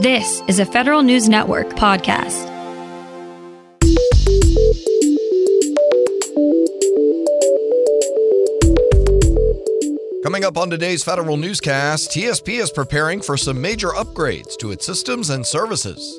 This is a Federal News Network podcast. Coming up on today's Federal Newscast, TSP is preparing for some major upgrades to its systems and services.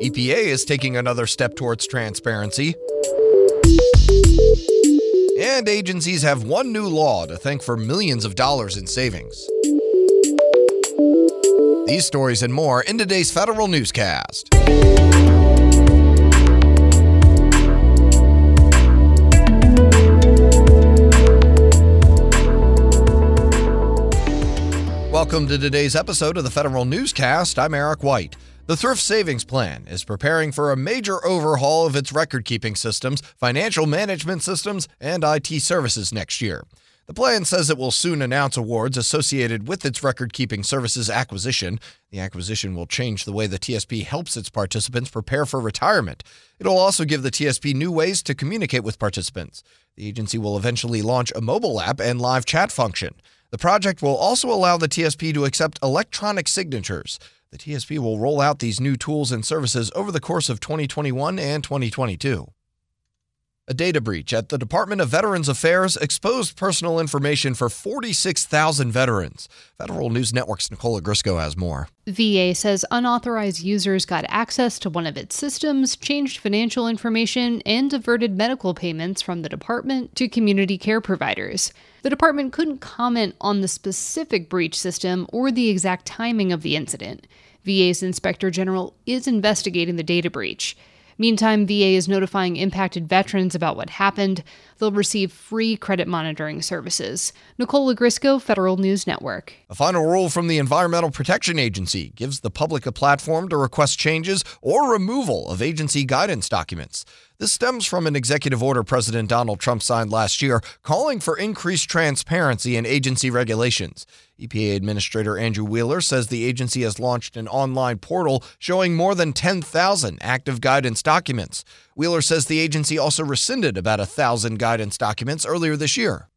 EPA is taking another step towards transparency. And agencies have one new law to thank for millions of dollars in savings. These stories and more in today's Federal Newscast. Welcome to today's episode of the Federal Newscast. I'm Eric White. The Thrift Savings Plan is preparing for a major overhaul of its record keeping systems, financial management systems, and IT services next year. The plan says it will soon announce awards associated with its record keeping services acquisition. The acquisition will change the way the TSP helps its participants prepare for retirement. It'll also give the TSP new ways to communicate with participants. The agency will eventually launch a mobile app and live chat function. The project will also allow the TSP to accept electronic signatures. The TSP will roll out these new tools and services over the course of 2021 and 2022. A data breach at the Department of Veterans Affairs exposed personal information for 46,000 veterans. Federal News Network's Nicole Ogrysko has more. VA says unauthorized users got access to one of its systems, changed financial information, and diverted medical payments from the department to community care providers. The department couldn't comment on the specific breach system or the exact timing of the incident. VA's inspector general is investigating the data breach. Meantime, VA is notifying impacted veterans about what happened. They'll receive free credit monitoring services. Nicole Ogrysko, Federal News Network. A final rule from the Environmental Protection Agency gives the public a platform to request changes or removal of agency guidance documents. This stems from an executive order President Donald Trump signed last year calling for increased transparency in agency regulations. EPA Administrator Andrew Wheeler says the agency has launched an online portal showing more than 10,000 active guidance documents. Wheeler says the agency also rescinded about a thousand guidance documents earlier this year.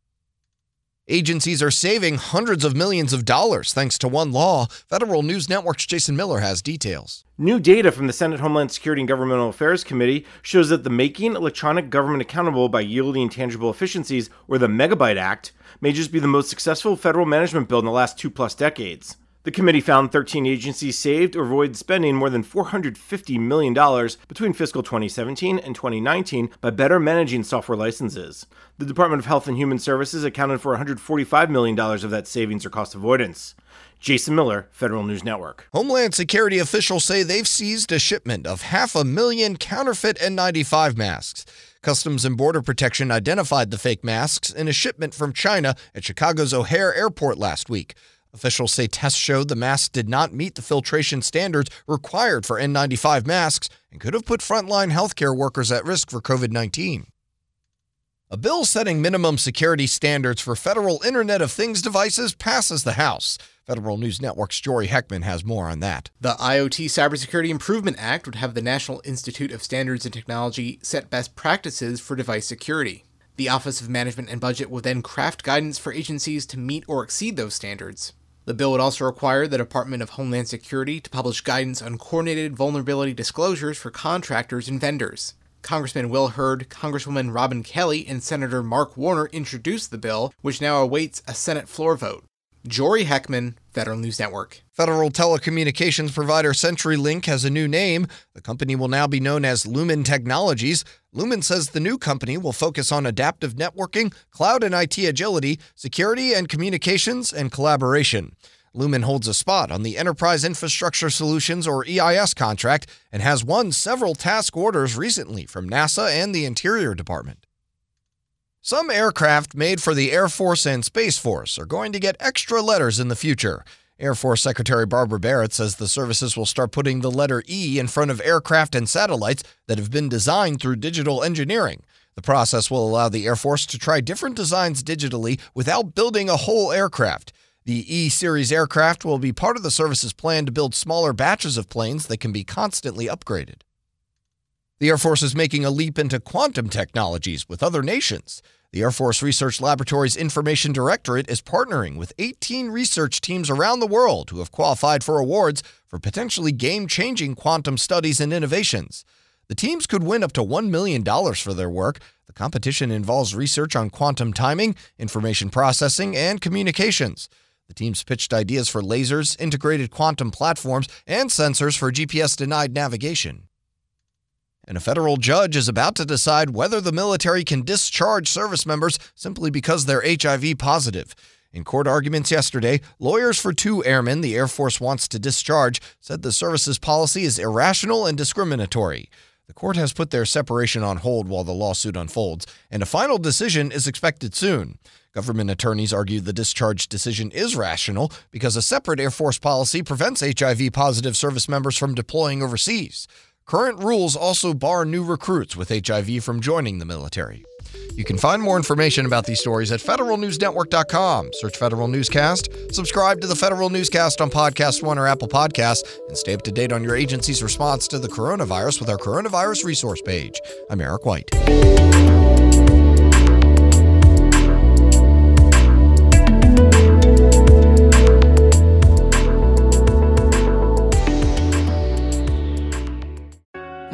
Agencies are saving hundreds of millions of dollars thanks to one law. Federal News Network's Jason Miller has details. New data from the Senate Homeland Security and Governmental Affairs Committee shows that the Making Electronic Government Accountable by Yielding Tangible Efficiencies, or the Megabyte Act, may just be the most successful federal management bill in the last two plus decades. The committee found 13 agencies saved or avoided spending more than $450 million between fiscal 2017 and 2019 by better managing software licenses. The Department of Health and Human Services accounted for $145 million of that savings or cost avoidance. Jason Miller, Federal News Network. Homeland Security officials say they've seized a shipment of half a million counterfeit N95 masks. Customs and Border Protection identified the fake masks in a shipment from China at Chicago's O'Hare Airport last week. Officials say tests showed the masks did not meet the filtration standards required for N95 masks and could have put frontline healthcare workers at risk for COVID 19. A bill setting minimum security standards for federal Internet of Things devices passes the House. Federal News Network's Jory Heckman has more on that. The IoT Cybersecurity Improvement Act would have the National Institute of Standards and Technology set best practices for device security. The Office of Management and Budget will then craft guidance for agencies to meet or exceed those standards. The bill would also require the Department of Homeland Security to publish guidance on coordinated vulnerability disclosures for contractors and vendors. Congressman Will Hurd, Congresswoman Robin Kelly, and Senator Mark Warner introduced the bill, which now awaits a Senate floor vote. Jory Heckman, Federal News Network. Federal telecommunications provider CenturyLink has a new name. The company will now be known as Lumen Technologies. Lumen says the new company will focus on adaptive networking, cloud and IT agility, security and communications, and collaboration. Lumen holds a spot on the Enterprise Infrastructure Solutions or EIS contract and has won several task orders recently from NASA and the Interior Department. Some aircraft made for the Air Force and Space Force are going to get extra letters in the future. Air Force Secretary Barbara Barrett says the services will start putting the letter E in front of aircraft and satellites that have been designed through digital engineering. The process will allow the Air Force to try different designs digitally without building a whole aircraft. The E Series aircraft will be part of the service's plan to build smaller batches of planes that can be constantly upgraded. The Air Force is making a leap into quantum technologies with other nations. The Air Force Research Laboratory's Information Directorate is partnering with 18 research teams around the world who have qualified for awards for potentially game changing quantum studies and innovations. The teams could win up to $1 million for their work. The competition involves research on quantum timing, information processing, and communications. The teams pitched ideas for lasers, integrated quantum platforms, and sensors for GPS denied navigation and a federal judge is about to decide whether the military can discharge service members simply because they're HIV positive. In court arguments yesterday, lawyers for two airmen the Air Force wants to discharge said the service's policy is irrational and discriminatory. The court has put their separation on hold while the lawsuit unfolds, and a final decision is expected soon. Government attorneys argue the discharge decision is rational because a separate Air Force policy prevents HIV positive service members from deploying overseas. Current rules also bar new recruits with HIV from joining the military. You can find more information about these stories at federalnewsnetwork.com. Search Federal Newscast, subscribe to the Federal Newscast on Podcast One or Apple Podcasts, and stay up to date on your agency's response to the coronavirus with our coronavirus resource page. I'm Eric White.